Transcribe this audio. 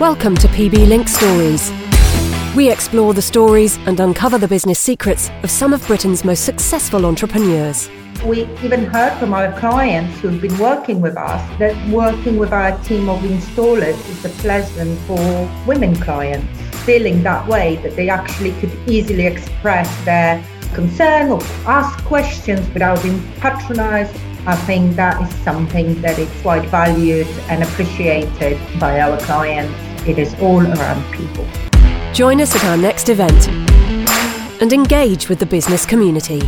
Welcome to PB Link Stories. We explore the stories and uncover the business secrets of some of Britain's most successful entrepreneurs. We even heard from our clients who've been working with us that working with our team of installers is a pleasant for women clients, feeling that way that they actually could easily express their concern or ask questions without being patronized. I think that is something that is quite valued and appreciated by our clients. It is all around people. Join us at our next event and engage with the business community.